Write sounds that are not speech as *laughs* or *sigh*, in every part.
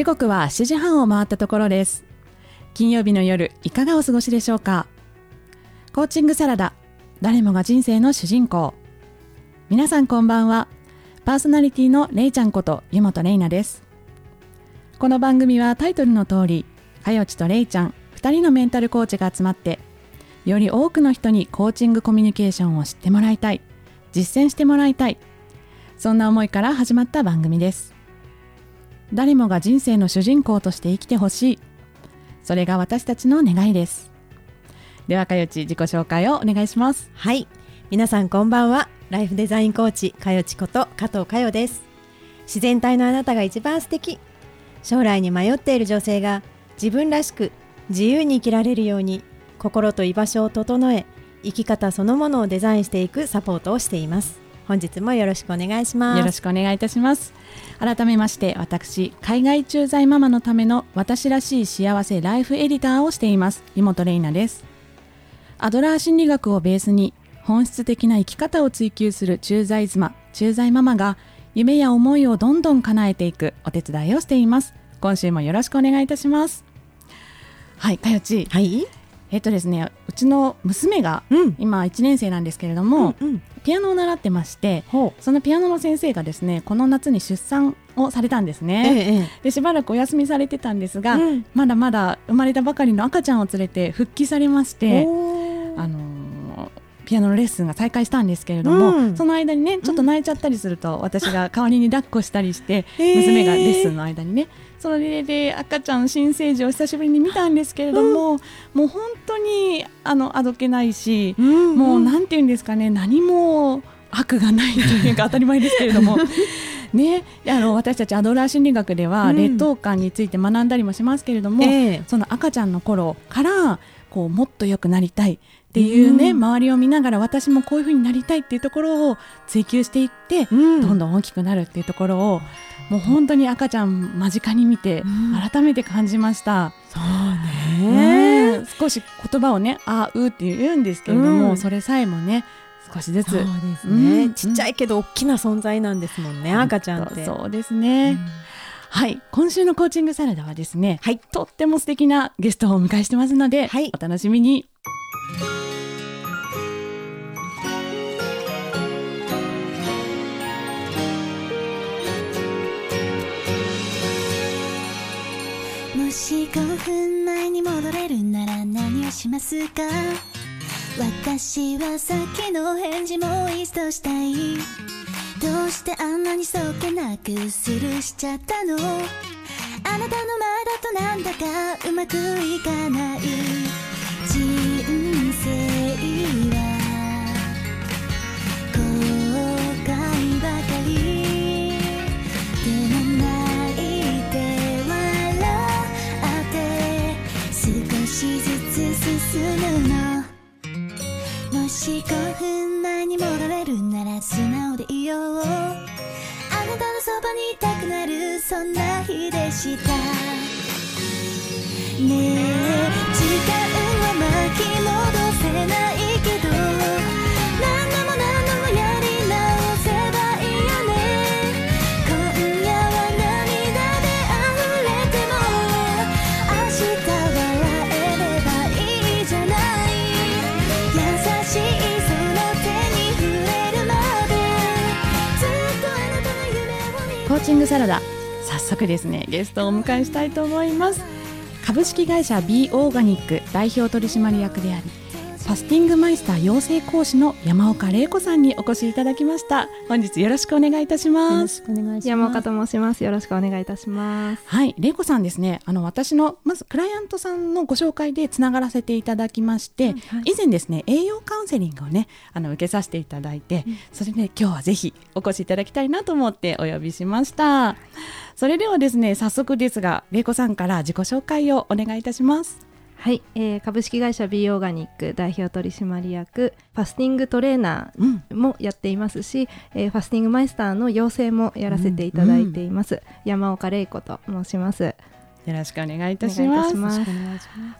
時刻は7時半を回ったところです。金曜日の夜いかがお過ごしでしょうか？コーチングサラダ誰もが人生の主人公。皆さんこんばんは。パーソナリティのれいちゃんこと湯本れいなです。この番組はタイトルの通りかよちとれいちゃん2人のメンタルコーチが集まってより多くの人にコーチングコミュニケーションを知ってもらいたい実践してもらいたいそんな思いから始まった番組です。誰もが人生の主人公として生きてほしい。それが私たちの願いです。ではかよち自己紹介をお願いします。はい。皆さんこんばんは。ライフデザインコーチかよちこと加藤かよです。自然体のあなたが一番素敵。将来に迷っている女性が自分らしく自由に生きられるように心と居場所を整え生き方そのものをデザインしていくサポートをしています。本日もよろしくお願いします。よろしくお願いいたします。改めまして私海外駐在ママのための私らしい幸せライフエディターをしています。湯本玲奈です。アドラー心理学をベースに本質的な生き方を追求する駐在妻駐在ママが夢や思いをどんどん叶えていくお手伝いをしています。今週もよろしくお願いいたします。はいかよちはい。えっとですねうちの娘がうん。今1年生なんですけれども、うんうんピアノを習ってましてほそのピアノの先生がですねこの夏に出産をされたんですうね、ええでしばらくお休みされてたんですが、うん。まだまだ生まれたばかりの赤ちゃんを連れて復帰されましてあのーピアノのレッスンが再開したんですけれども、うん。その間にねちょっと泣いちゃったりすると、私が代わりに抱っこしたりして、娘がレッスンの間にねそれで赤ちゃん新生児を久しぶりに見たんですけれども、もう本当にあのあどけないし、うんもうなんていうんですかね何も悪がないというか当たり前ですけれども。*laughs* ねあの私たちアドラー心理学ではうん。劣等感について学んだりもしますけれども、ええ。その赤ちゃんの頃からこうもっと良くなりたいっていうね、うん。周りを見ながら私もこういう風になりたいっていうところを追求していって、うん。どんどん大きくなるっていうところをもう本当に赤ちゃん間近に見てうん。改めて感じました。そううねん少し言葉をねあうって言うんですけれども、うん。それさえもね少しずつ。そうですね、うん。ちっちゃいけど大きな存在なんですもんね、赤ちゃんって。そうですね、うん。はい。今週のコーチングサラダはですね、はい。とっても素敵なゲストをお迎えしてますので、はい。お楽しみに5分前に戻れるなら何をしますか？私はさっきの返事もう一度したい。どうしてあんなにそっけなくスルーしちゃったの？あなたの前だとなんだかうまくいかない。もし5分前に戻れるなら素直でいよう。あなたのそばにいたくなるそんな日でした。ねえ時間は巻き戻せない。ーチングサラダ。早速ですねゲストをお迎えしたいと思います。株式会社 B オーガニック代表取締役でありファスティングマイスター養成講師の山岡玲子さんにお越しいただきました本日よろしくお願いいたしよます山岡と申します。よろしくお願いいたします。はい、玲子さんですね。あの私のまずクライアントさんのご紹介でつながらせていただきまして、はい以前ですね栄養カウンセリングをねあの受けさせていただいて、それで今日はぜひお越しいただきたいなと思ってお呼びしました。それではですね早速ですが玲子さんから自己紹介をお願いいたします。はい、えー株式会社 B オーガニック代表取締役ファスティングトレーナうん、ーもやっていますし、えーファスティングマイスターの養成もやらせていただいています、山岡玲子と申します。よろしくお願いいたします。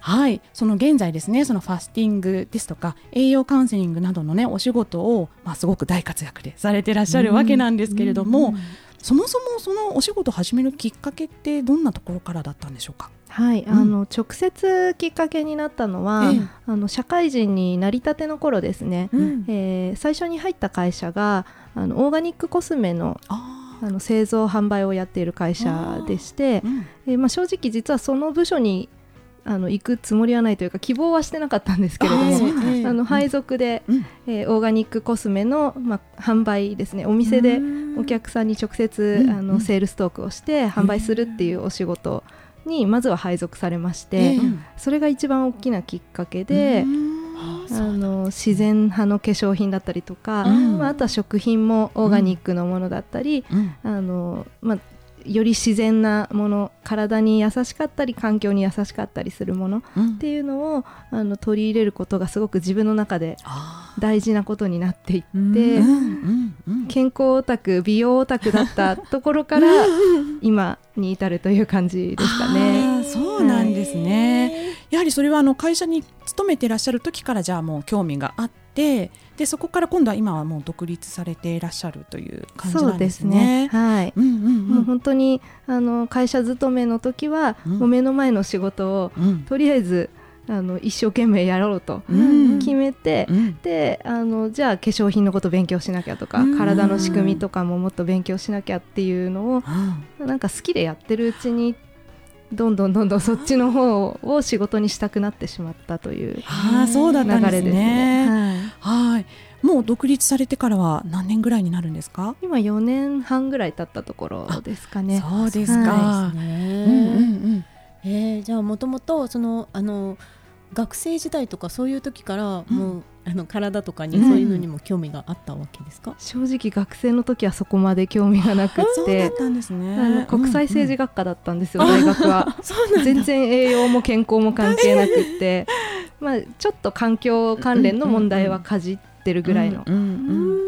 はい、その現在ですね、そのファスティングですとか栄養カウンセリングなどのねお仕事をまあすごく大活躍でされてらっしゃるわけなんですけれども、そもそもそのお仕事を始めるきっかけってどんなところからだったんでしょうか？はい、うん。あの直接きっかけになったのは、ええ。あの社会人になりたての頃ですね、うん。えー最初に入った会社があのオーガニックコスメのああの製造販売をやっている会社でしてー、うん。えーまあ、正直実はその部署にあの行くつもりはないというか希望はしてなかったんですけれどもそうなんですあの配属で、うん。えーオーガニックコスメの、まあ、販売ですね。お店でお客さんに直接、あのセールストークをして販売するっていうお仕事にまずは配属されまして、ええ。それが一番大きなきっかけで、あの自然派の化粧品だったりとか、うん。まあ、あとは食品もオーガニックのものだったり、うん。あのまあ、より自然なもの体に優しかったり環境に優しかったりするものっうん。ていうのをあの取り入れることがすごく自分の中であ大事なことになっていって、ーうんうんうん。健康オタク美容オタクだったところから今に至るという感じでしたあね。ーそうなんですね。やはりそれはあの会社に勤めていらっしゃる時からじゃあもう興味があってでそこから今度は今はもう独立されていらっしゃるという感じそなんですすね。ね。はい。うんうんうん。もう本当にあの会社勤めの時は、うん。もう目の前の仕事をうん。とりあえずあの一生懸命やろうとうん決めて、うん。であのじゃあ化粧品のこと勉強しなきゃとか、うん。体の仕組みとかももっと勉強しなきゃっていうのをなんか好きでやってるうちにどんどんどんどんそっちの方を仕事にしたくなってしまったというああそうだったんです流れですね。ね。はいはい。もう独立されてからは何年ぐらいになるんですか？今4年半ぐらい経ったところですかね。そうですか。ですうんうんね。うん。えーじゃあもともとそのあの学生時代とかそういう時からもう、あの体とかにそういうのにも興味があったわけですか？正直学生の時はそこまで興味がなくて。国際政治学科だったんですよ、大学は。*laughs* そうなん全然栄養も健康も関係なくって、*laughs* まあ、ちょっと環境関連の問題はかじってるぐらいのうんう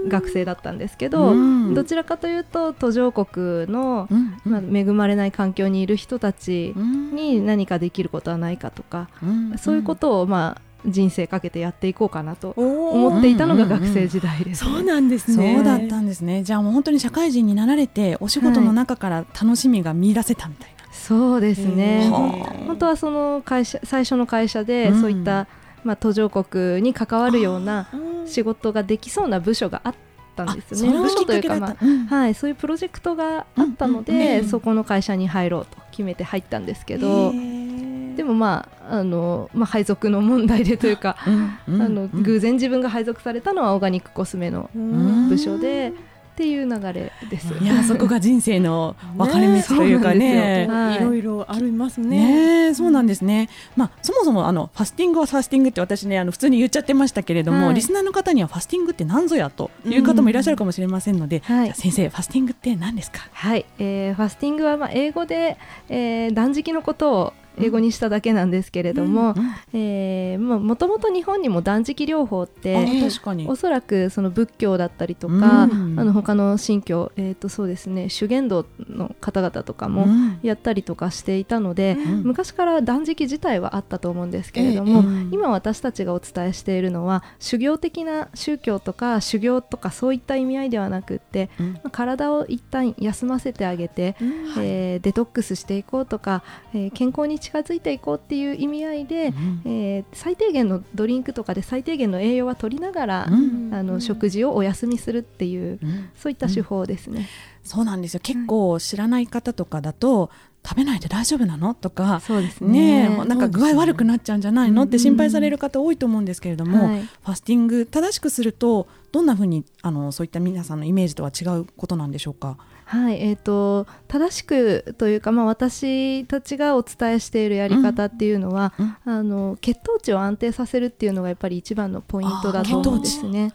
ん学生だったんですけうど、ん。どちらかというと途上国の、うんうん。まあ、恵まれない環境にいる人たちうん。に何かできることはないかとか、うん。そういうことを、まあ、人生かけてやっていこうかなと思思っていたのが学生時代です、そうなんですそね。うだったんですね。じゃあもう本当に社会人になられてお仕事の中から楽しみが見出せたみたいな。そうですね、はあ本当はその会社最初の会社でうん。そういった、まあ、途上国に関わるようなうん仕事ができそうな部署があったんですよね。部署というか、まあはい、そういうプロジェクトがあったので、うんうんうんそこの会社に入ろうと決めて入ったんですけへど、ーでもまああの、まあ、配属の問題でというか、うん。うん。あのうん。偶然自分が配属されたのはオーガニックコスメのん。部署で、っていう流れです。いやそこが人生の *laughs* 分かれ道ねというかね。い。いろいろありますね。ねえ。そうなんですね、まあ、そもそもあのファスティングはファスティングって私ねあの普通に言っちゃってましたけれども、はい。リスナーの方にはファスティングって何ぞやという方もいらっしゃるかもしれませんので、はい。じゃあ先生ファスティングって何ですか？はい、えーファスティングはまあ英語で、えー断食のことを英語にしただけなんですけれども、うんえーまあもともと日本にも断食療法ってあ確かに。おそらくその仏教だったりとか、うん。あの他の神教、えー、とそうですね修験道の方々とかもうん。やったりとかしていたので、うん。昔から断食自体はあったと思うんですけれども、ええ。今私たちがお伝えしているのは修行的な宗教とか修行とかそういった意味合いではなくって、体を一旦休ませてあげて、えーデトックスしていこうとか、えー健康に近づいていこうっていう意味合いで、うん。えー最低限のドリンクとかで最低限の栄養は取りながら、うん。あの食事をお休みするっていう、うん。そういった手法ですね。そうなんですよ。結構知らない方とかだと食べないで大丈夫なのとかそうですね。ねえなんか具合悪くなっちゃうんじゃないのって心配される方多いと思うんですけれども、はい。ファスティング正しくするとどんなふうにあのそういった皆さんのイメージとは違うことなんでしょうか？はいえー、と正しくというか、まあ、私たちがお伝えしているやり方っていうのは、うん。あの血糖値を安定させるっていうのがやっぱり一番のポイントだと思うんですね。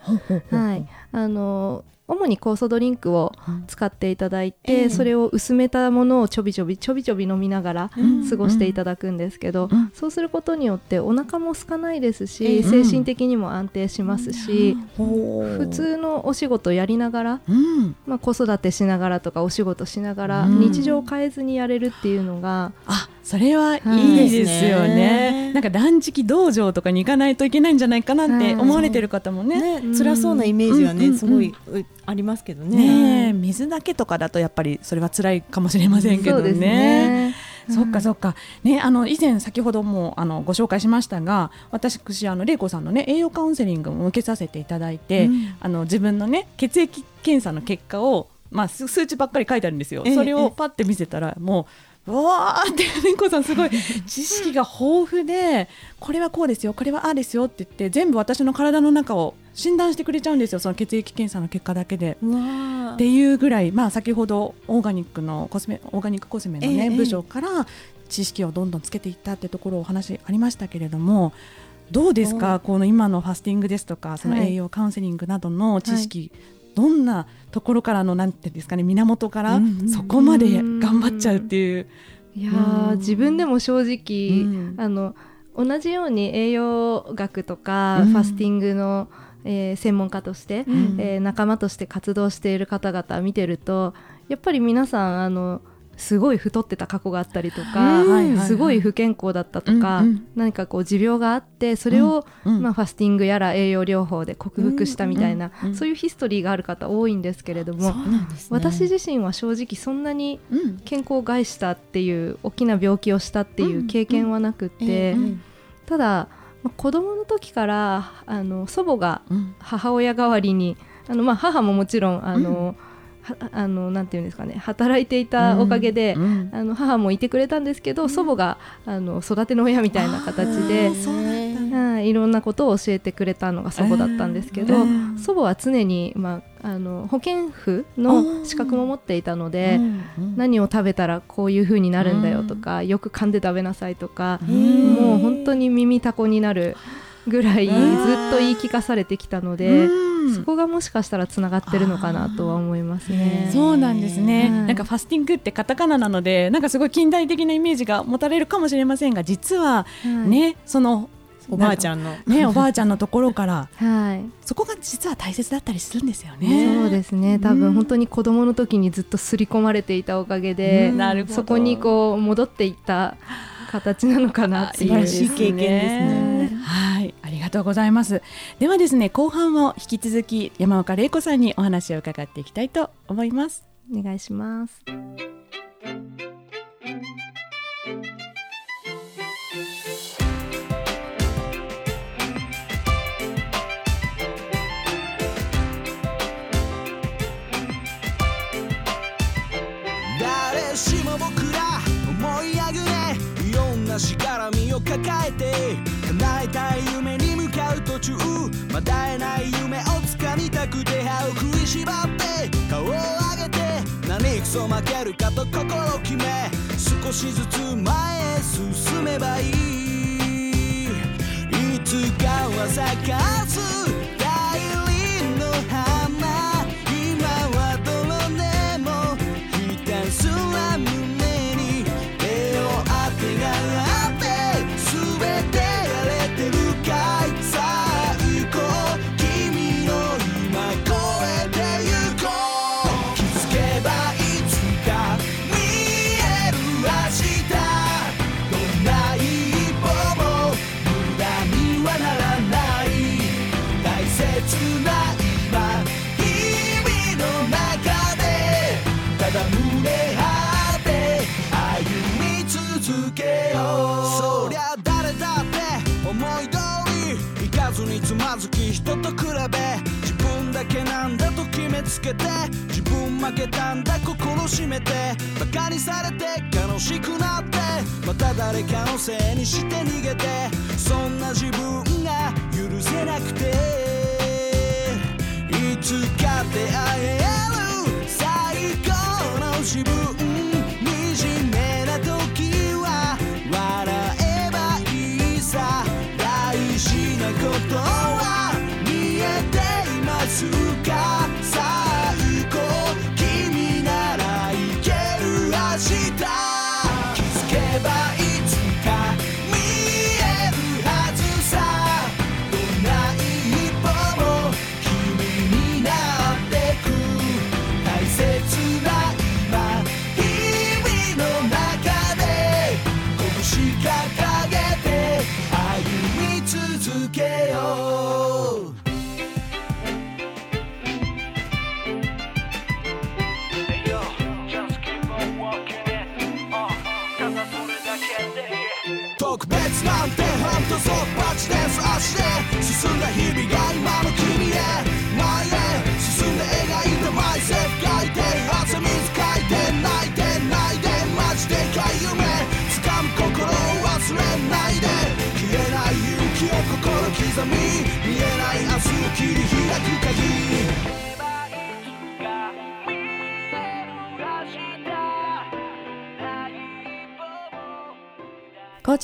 はい、あの主に酵素ドリンクをうん。使っていただいて、ええそれを薄めたものをちょびちょびちょびちょび飲みながらうん。過ごしていただくんですけど、うん。そうすることによってお腹も空かないですし、ええ精神的にも安定しますし、普通のお仕事やりながら、うん。まあ、子育てしながらとかお仕事しながらうん。日常を変えずにやれるっていうのが、あそれはいはいいですよね,、ねなんか断食道場とかに行かないといけないんじゃないかなって思われてる方もね。ね辛そうなイメージはね、うんすごいうありますけどね。ねえ水だけとかだとやっぱりそれは辛いかもしれませんけどね。そうですねそっかそっか。ね、あの以前先ほどもあのご紹介しましたが、私あの玲子さんのね栄養カウンセリングも受けさせていただいて、うんあの自分のね血液検査の結果をまあ数数値ばっかり書いてあるんですよ。ええそれをパッて見せたらもう。うわーって玲子さんすごい知識が豊富でこれはこうですよこれはああですよって言って全部私の体の中を診断してくれちゃうんですよその血液検査の結果だけで。っていうぐらい、まあ、先ほどオーガニックのコスメオーガニックコスメの、ねええ部署から知識をどんどんつけていったってところお話ありましたけれどもどうですか？この今のファスティングですとかそのはい。栄養カウンセリングなどの知識、どんなところからのなんていうんですかね源からそこまで頑張っちゃうっていう。いや自分でも正直、うん。あの同じように栄養学とか、うん。ファスティングの、えー専門家として、うん。えー仲間として活動している方々見てるとやっぱり皆さんあのすごい太ってた過去があったりとか、すごい不健康だったとか、うんうん。何かこう持病があってそれを、うんまあ、ファスティングやら栄養療法で克服したみたいな、うんうんそういうヒストリーがある方多いんですけれども。私自身は正直そんなにうん健康を害したっていう大きな病気をしたっていう経験はなくって、ええただ、まあ子供の時からあの祖母がうん。母親代わりにあの、まあ、母ももちろんあの、はあのなんていうんですかね働いていたおかげで、うん。あの母もいてくれたんですけど、祖母があの育ての親みたいな形でうなんいいろんなことを教えてくれたのが祖母だったんですけど、えー祖母は常に、まあ、あの保健婦の資格も持っていたので、うん。何を食べたらこういう風になるんだよとか、よく噛んで食べなさいとか、ん。もう本当に耳たこになるぐらいずっと言い聞かされてきたので、うんそこがもしかしたらつながってるのかなとは思いますね。そうなんですね、はいなんかファスティングってカタカナなのでなんかすごい近代的なイメージが持たれるかもしれませんが実ははい。ね、そのおばあちゃんの。ね *laughs* おばあちゃんのところからはい、そこが実は大切だったりするんですよね。そうですね。多分本当に子供の時にずっと刷り込まれていたおかげで、うん。なるほど。そこにこう戻っていった形なのかな素晴らしい経験ですねはい、ありがとうございます。ではですね、後半も引き続き山岡玲子さんにお話を伺っていきたいと思います。お願いします。誰しも僕しがらみを抱えて叶えたい夢に向かう途中まだえない夢を掴みたくて歯を食いしばって顔を上げて何くそ負けるかと心を決め少しずつ前へ進めばいい。いつかは咲かずと比べ自分だけなんだと決めつけて自分負けたんだ心閉めてバカにされて悲しくなってまた誰かのせいにして逃げてそんな自分が許せなくていつか出会える最高の自分。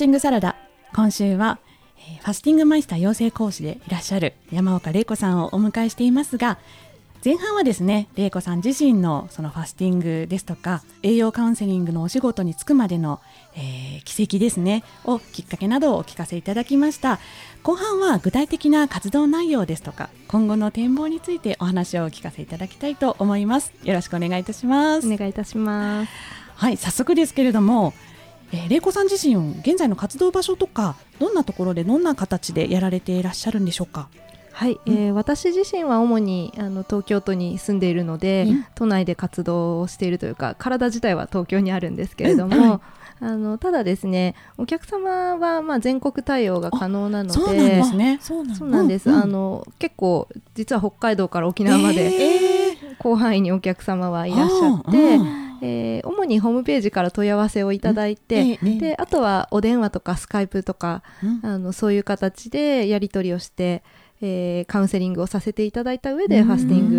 チングサラダ。今週は、えーファスティングマイスター養成講師でいらっしゃる山岡玲子さんをお迎えしていますが前半はですね玲子さん自身のそのファスティングですとか栄養カウンセリングのお仕事に就くまでの、えー奇跡ですねをきっかけなどをお聞かせいただきました。後半は具体的な活動内容ですとか今後の展望についてお話をお聞かせいただきたいと思います。よろしくお願いいたします。お願いいたします。はい、早速ですけれども、えー、玲子さん自身現在の活動場所とかどんなところでどんな形でやられていらっしゃるんでしょうか？はい、えー私自身は主にあの東京都に住んでいるので、うん。都内で活動をしているというか体自体は東京にあるんですけれども、うん。はい。あのただですねお客様はまあ全国対応が可能なのでそうなんですね。そうなんあの結構実は北海道から沖縄まで、えー。広範囲にお客様はいらっしゃって、うんえー主にホームページから問い合わせをいただいて、うん。ええ。であとはお電話とかスカイプとかうん。あのそういう形でやり取りをして、えーカウンセリングをさせていただいた上でうん。ファスティン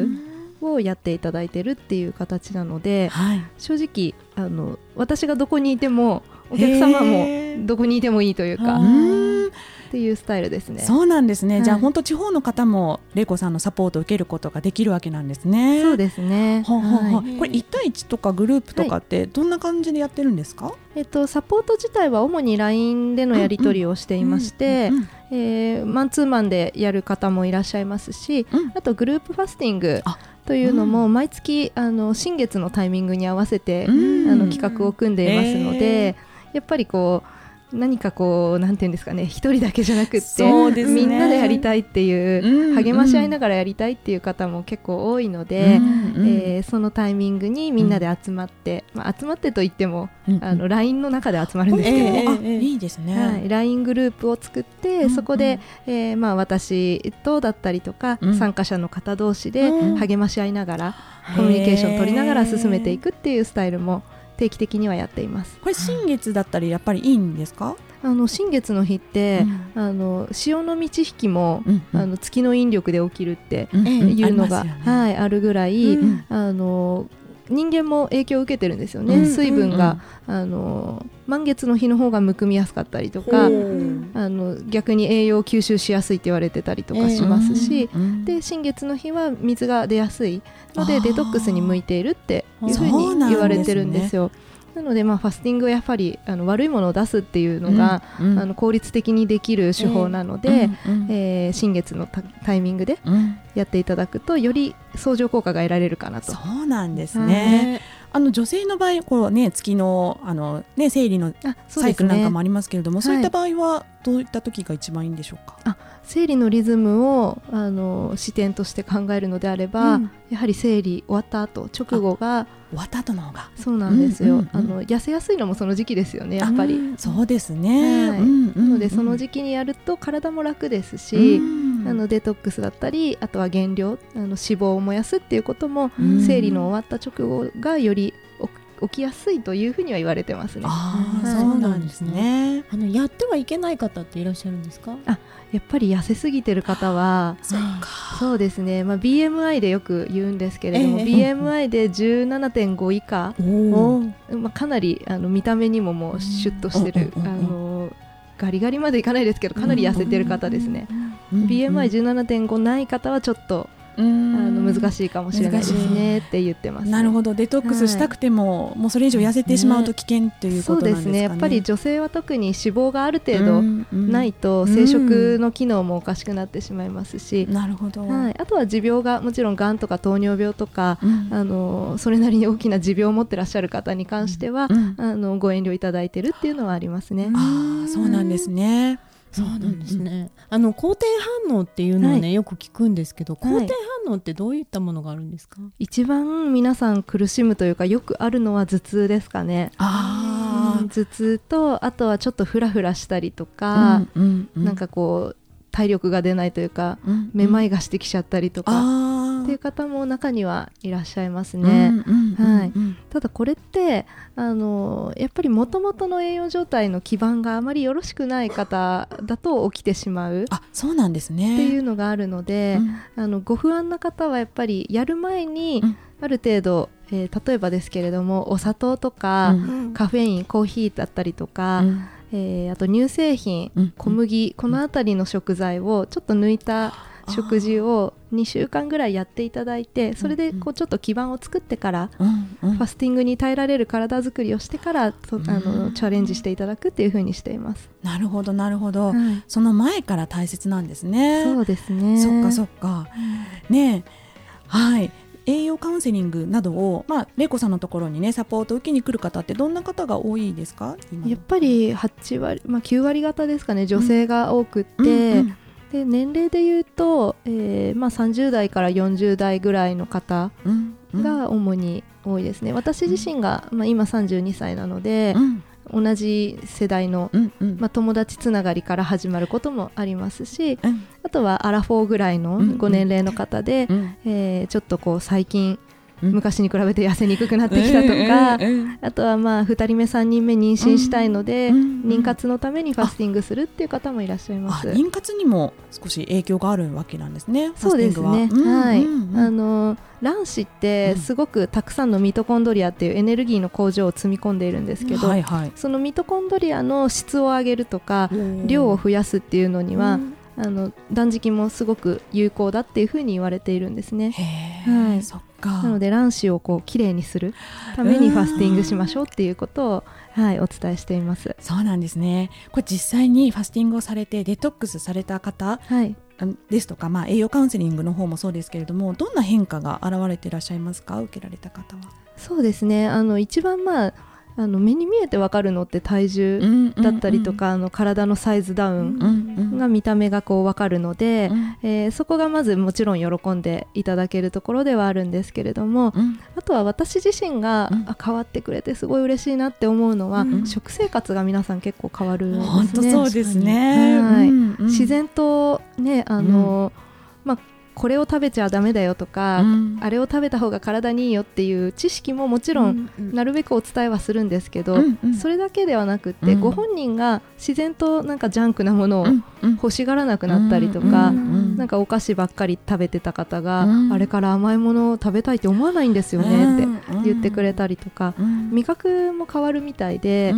グをやっていただいてるっていう形なのではい。正直あの私がどこにいてもお客様もどこにいてもいいというかっていうスタイルですね。そうなんですね。じゃあはい本当地方の方も玲子さんのサポートを受けることができるわけなんですね。そうですね、ほうほうほう。はい。これ一対一とかグループとかってどんな感じでやってるんですか？えっと、サポート自体は主に LINE でのやり取りをしていまして、うんうんえーマンツーマンでやる方もいらっしゃいますし、うん。あとグループファスティングあというのも毎月あの新月のタイミングに合わせて、うん。あの企画を組んでいますので、やっぱりこう何かこうなんていうんですかね一人だけじゃなくって、ね。みんなでやりたいっていう、うん励まし合いながらやりたいっていう方も結構多いので、うんうん。えーそのタイミングにみんなで集まって、まあ、集まってといっても、うんあの LINE の中で集まるんですけど、ええあええいいですね。はい、LINE グループを作って、うんそこで、えーまあ、私とだったりとか、うん。参加者の方同士でうん。励まし合いながら、コミュニケーションを取りながら進めていく。くっていうスタイルも定期的にはやっています。これ新月だったりやっぱりいいんですか？あの新月の日って、うん。あの潮の満ち引きも、うんうん。あの月の引力で起きるっていうのが、ありますよね。はい、あるぐらい、うん。あの人間も影響を受けてるんですよね、うん水分が、あの満月の日の方がむくみやすかったりとか、あの逆に栄養を吸収しやすいって言われてたりとかしますし、うんで新月の日は水が出やすいのでデトックスに向いているっていうふうに言われてるんですよ。なので、まあ、ファスティングはやっぱりあの悪いものを出すっていうのが、うんあの効率的にできる手法なので、うんうんえー新月のタタイミングでうんやっていただくとより相乗効果が得られるかなと。そうなんですね。あの女性の場合、こうね月のあのね生理のサイクルなんかもありますけれども、そういった場合はどういった時が一番いいんでしょうか？生理のリズムをあの視点として考えるのであれば、うん。やはり生理終わった後直後が終わった後の方が。そうなんですよ、うんうんうん。あの痩せやすいのもその時期ですよねやっぱり。そうですね。はい。うんうんうん。なのでその時期にやると体も楽ですし、うん。あのデトックスだったりあとは減量あの脂肪を燃やすっていうことも、うん。生理の終わった直後がより起きやすいというふうには言われてますね。ああ、はいそうなんですね。あのやってはいけない方っていらっしゃるんですか？やっぱり痩せすぎてる方はそうか。そうですね、まあ、BMI でよく言うんですけれども、ええ。BMI で17.5以下、おお。まあ、かなりあの見た目にももうシュッとしてる、うんあのガリガリまでいかないですけどかなり痩せてる方ですね、BMI17.5 ない方はちょっと、ああの難い。しいかもしれないですねって言ってます、ね、なるほどデトックスしたくても、もうそれ以上痩せてしまうと危険ということなんですかね。ですねやっぱり女性は特に脂肪がある程度ないとうん生殖の機能もおかしくなってしまいますし、なるほど。はい、あとは持病がもちろんがんとか糖尿病とか、うんあのそれなりに大きな持病を持ってらっしゃる方に関しては、うんあのご遠慮いただいてるっていうのはありますね。ああそうなんですね。そうなんですね。あの好転反応っていうのをね、はよく聞くんですけど、はい好転反応ってどういったものがあるんですか？一番皆さん苦しむというかよくあるのは頭痛ですかね。あうん頭痛とあとはちょっとフラフラしたりとあ、か、うんうんなんかこう体力が出ないというか、うんめまいがしてきちゃったりとか、あっていう方も中にはいらっしゃいますあね。うんうんはいうんただこれってあのやっぱりもともとの栄養状態の基盤があまりよろしくない方だと起きてしまうっあそうなんですね。ていうのがあるので、うん。あのご不安な方はやっぱりやる前にうん。ある程度、えー例えばですけれどもお砂糖とか、うん。カフェインコーヒーだったりとか、うんえーあと乳製品、うん小麦この辺りの食材をちょっと抜いた食事を2週間ぐらいやっていただいてそれでこうちょっと基盤を作ってからファスティングに耐えられる体づくりをしてからとあのチャレンジしていただくっていう風にしています。なるほどなるほど、はい。その前から大切なんですね。そうですね。そっかそっか。ねえ。はい。栄養カウンセリングなどを、まあ、玲子さんのところにねサポートを受けに来る方ってどんな方が多いですか？やっぱり8割、まあ、9割方ですかね女性が多くって、うんうんで年齢で言うと、えーまあ、30代から40代ぐらいの方うんうん。が主に多いですね、私自身が、まあ、今32歳なのでう、ん。同じ世代の、うんうん。まあ、友達つながりから始まることもありますしうん。あとはアラフォーぐらいのうんうん。ご年齢の方で、うん。えーちょっとこう最近うん。昔に比べて痩せにくくなってきたとか、うん。うん。あとはまあ2人目3人目妊娠したいので、うん。うん。妊活のためにファスティングするっていう方もいらっしゃいまあす。妊活にも少し影響があるわけなんですねそうですね。は。はい。うんうんうんあの卵子ってうんすごくたくさんのミトコンドリアっていうエネルギーの工場を積み込んでいるんですけど、そのミトコンドリアの質を上げるとか量を増やすっていうのには、あの断食もすごく有効だっていうふうに言われているんですね。はい。そっか。なので卵子をこうきれいにするためにファスティングしましょうっていうことを、はい、お伝えしています。そうなんですね。これ実際にファスティングをされてデトックスされた方はい、ですとか、まあ、栄養カウンセリングの方もそうですけれどもどんな変化が現れていらっしゃいますか？受けられた方は。そうですね。あの一番まああの目に見えてわかるのって体重だったりとか、あの体のサイズダウンが見た目がこう分かるので、うんえーそこがまずもちろん喜んでいただけるところではあるんですけれどもうんあとは私自身が、うんあ変わってくれてすごい嬉しいなって思うのは、うん食生活が皆さん結構変わるんですね。そうですね。はい自然とねあの、まあこれを食べちゃダメだよとか、うん。あれを食べた方が体にいいよっていう知識ももちろん、なるべくお伝えはするんですけど、うんうん。それだけではなくって、うん。ご本人が自然となんかジャンクなものを欲しがらなくなったりとか、なんかお菓子ばっかり食べてた方が、うん。あれから甘いものを食べたいって思わないんですよねって言ってくれたりとか、うん味覚も変わるみたいで、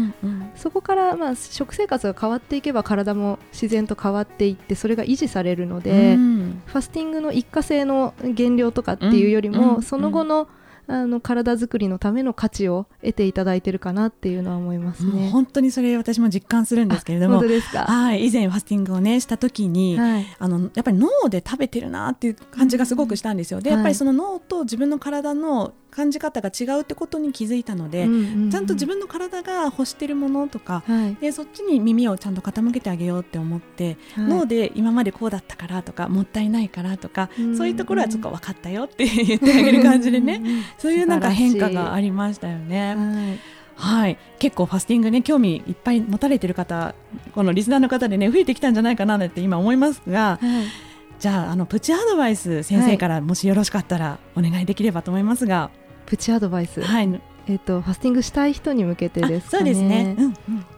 そこからまあ食生活が変わっていけば体も自然と変わっていってそれが維持されるので、うん。ファスティングの一過性の減量とかっていうよりも、うんその後のあの体作りのための価値を得ていただいてるかなっていうのは思いますね。本当にそれ私も実感するんですけれども。はい以前ファスティングをねした時に、はい。あのやっぱり脳で食べてるなっていう感じがすごくしたんですよ。でやっぱりその脳と自分の体の感じ方が違うってことに気づいたので、うんうんうんちゃんと自分の体が欲してるものとかはい。でそっちに耳をちゃんと傾けてあげようって思って、はい脳で今までこうだったからとかもったいないからとか、うんそういうところはちょっと分かったよって言ってあげる感じでねうんうんそういうなんか変化が素ありましたよね。はい。はい、結構ファスティングね興味いっぱい持たれてる方このリスナーの方でね増えてきたんじゃないかなって今思いますがはい。じゃああのプチアドバイス先生からもしよろしかったらお願いできればと思いますが、プチアドバイス。はい、えっ、とファスティングしたい人に向けてですかね。あそうですね。うん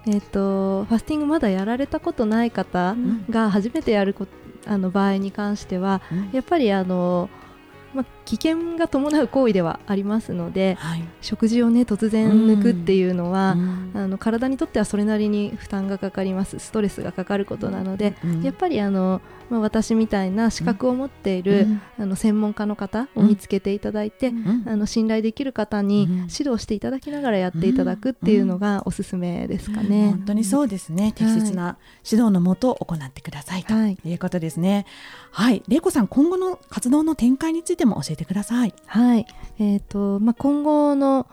えっ、とファスティングまだやられたことない方うんが初めてやるこあの場合に関してはうんやっぱりあのまあ、危険が伴う行為ではありますのではい。食事をね突然抜くっていうのは、うん。あの体にとってはそれなりに負担がかかります。ストレスがかかることなので、うん。やっぱりあの、まあ、私みたいな資格を持っている、うん。あの専門家の方を見つけていただいて、うん。あの信頼できる方にうん。指導していただきながらやっていただくっていうのがおすすめですかね。本当にそうですね。適切な指導のもと行ってくださいとはい。いうことですね。はい。玲子さん今後の活動の展開についても教えてください。はい、えーとまあ、今後の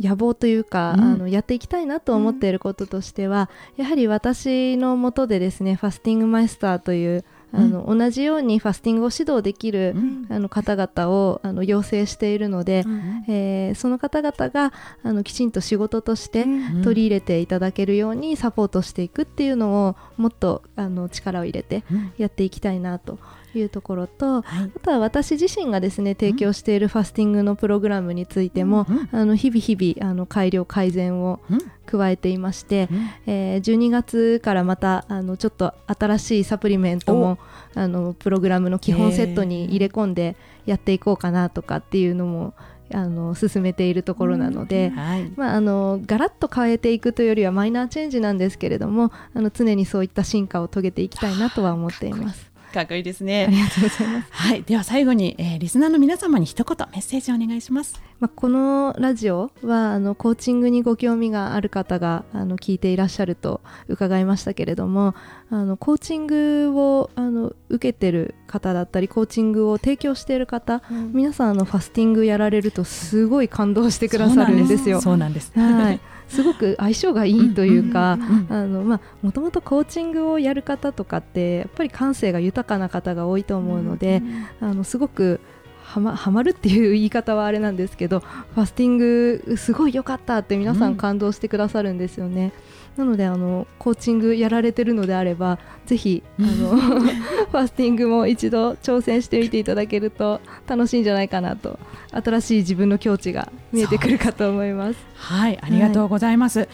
野望というか、うん。あのやっていきたいなと思っていることとしては、やはり私のもとでですねファスティングマイスターというあの、同じようにファスティングを指導できる、あの方々をあの養成しているので、えーその方々があのきちんと仕事として取り入れていただけるようにサポートしていくっていうのをもっとあの力を入れてうん。やっていきたいなというところと、はい。あとは私自身がですね提供しているファスティングのプログラムについても、うんあの日々日々あの改良改善をうん。加えていまして、うん。えー12月からまたあのちょっと新しいサプリメントもあのプログラムの基本セットに入れ込んでやっていこうかなとかっていうのもあの進めているところなので、はい。まあ、あのガラッと変えていくというよりはマイナーチェンジなんですけれどもあの常にそういった進化を遂げていきたいなとは思っています。かっこいいですあね。りがとうございますはい。では最後に、えーリスナーの皆様に一言メッセージをお願いします。まあ、このラジオはあのコーチングにご興味がある方があの聞いていらっしゃると伺いましたけれどもあのコーチングをあの受けてる方だったりコーチングを提供している方、皆さんあのファスティングやられるとすごい感動してくださるんですよ。そうなんです。はい、すごく相性がいいというか、もともとコーチングをやる方とかってやっぱり感性が豊かな方が多いと思うので、あのすごくはまはまるっていう言い方はあれなんですけどファスティングすごい良かったって皆さうんん。感動してくださるんですよね。なのであのコーチングやられてるのであればぜひあの *laughs* ファスティングも一度挑戦してみていただけると楽しいんじゃないかなと新しい自分の境地が見えてくるかと思います。はい、ありがとうございます。はい、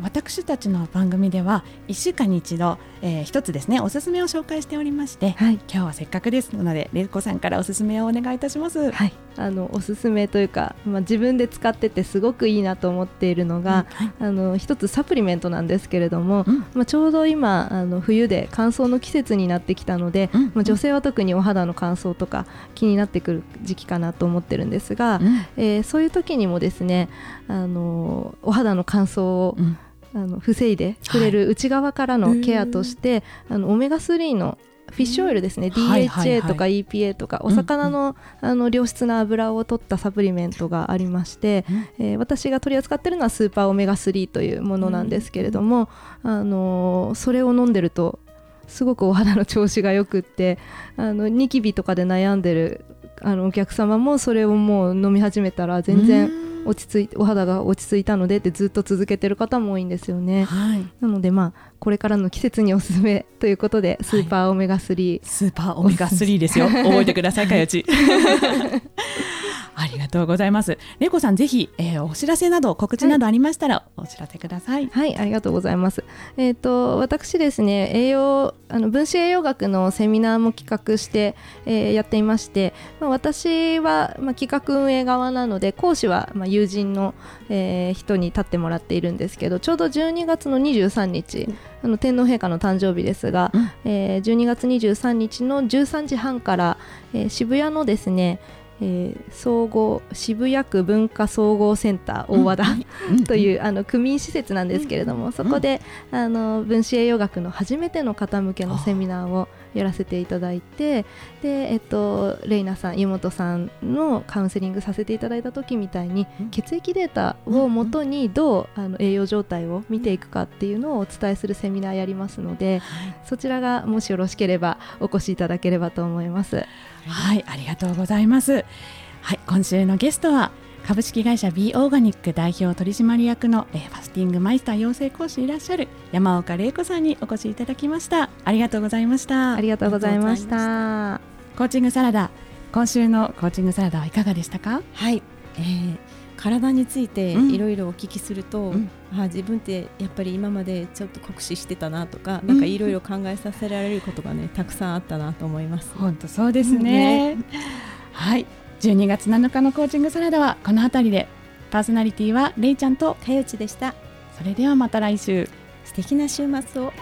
私たちの番組では一週間に一度、えー、一つですねおすすめを紹介しておりまして、はい。今日はせっかくですのでれいこさんからおすすめをお願いいたします。はい、あのおすすめというか、まあ、自分で使っててすごくいいなと思っているのが、はい。あの一つサプリメントなんですけれども、うん。まあ、ちょうど今あの冬で乾燥の季節になってきたので、うん。まあ、女性は特にお肌の乾燥とか気になってくる時期かなと思ってるんですが、うん。えーそういう時にもですねあのお肌の乾燥を、うんあの防いでくれる内側からのケアとして、あのオメガ3のフィッシュオイルですね、はいはいはい。DHA とか EPA とか、お魚の,、あの良質な油を取ったサプリメントがありまして、えー私が取り扱っているのはスーパーオメガ3というものなんですけれども、あのーそれを飲んでるとすごくお肌の調子がよくってあのニキビとかで悩んでるあのお客様もそれをもう飲み始めたら全然落ち着いてお肌が落ち着いたのでってずっと続けてる方も多いんですよね。はい、なのでまあこれからの季節におすすめということでスーパーオメガ3、スーパーオメガ3ですよ。*laughs* 覚えてください、かよち。ありがとうございます。れいこさん、ぜひ、えーお知らせなど、告知などありましたら、お知らせください。はい、ありがとうございます。えっ、と私ですね、栄養あの分子栄養学のセミナーも企画して、えーやっていまして、まあ、私はまあ企画運営側なので講師はまあ友人の、えー人に立ってもらっているんですけど、ちょうど12月の23日、あの天皇陛下の誕生日ですが、うんえー12月23日の13時半から、えー渋谷のですね。えー総合渋谷区文化総合センター大和田、というあの区民施設なんですけれども、そこであの分子栄養学の初めての方向けのセミナーをやらせていただいてで、えっと、レイナさん湯本さんのカウンセリングさせていただいた時みたいにうん血液データをもとにどうあの栄養状態を見ていくかっていうのをお伝えするセミナーやりますのでそちらがもしよろしければお越しいただければと思います。はい、ありがとうございます。はい、今週のゲストは株式会社 B オーガニック代表取締役の、えーファスティングマイスター養成講師いらっしゃる山岡玲子さんにお越しいただきました。ありがとうございました。ありがとうございました。コーチングサラダ、今週のコーチングサラダはいかがでしたか？はい、えー体についてうんいろいろお聞きすると、うんあ自分ってやっぱり今までちょっと酷使してたなとか、うんなんかいろいろ考えさせられることがねたくさんあったなと思います。本当そうですね。はい、12月7日のコーチングサラダはこの辺りで、パーソナリティはれいちゃんと、かよちでした。それではまた来週。素敵な週末を。